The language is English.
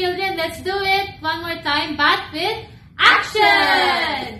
children, let's do it one more time, but with action!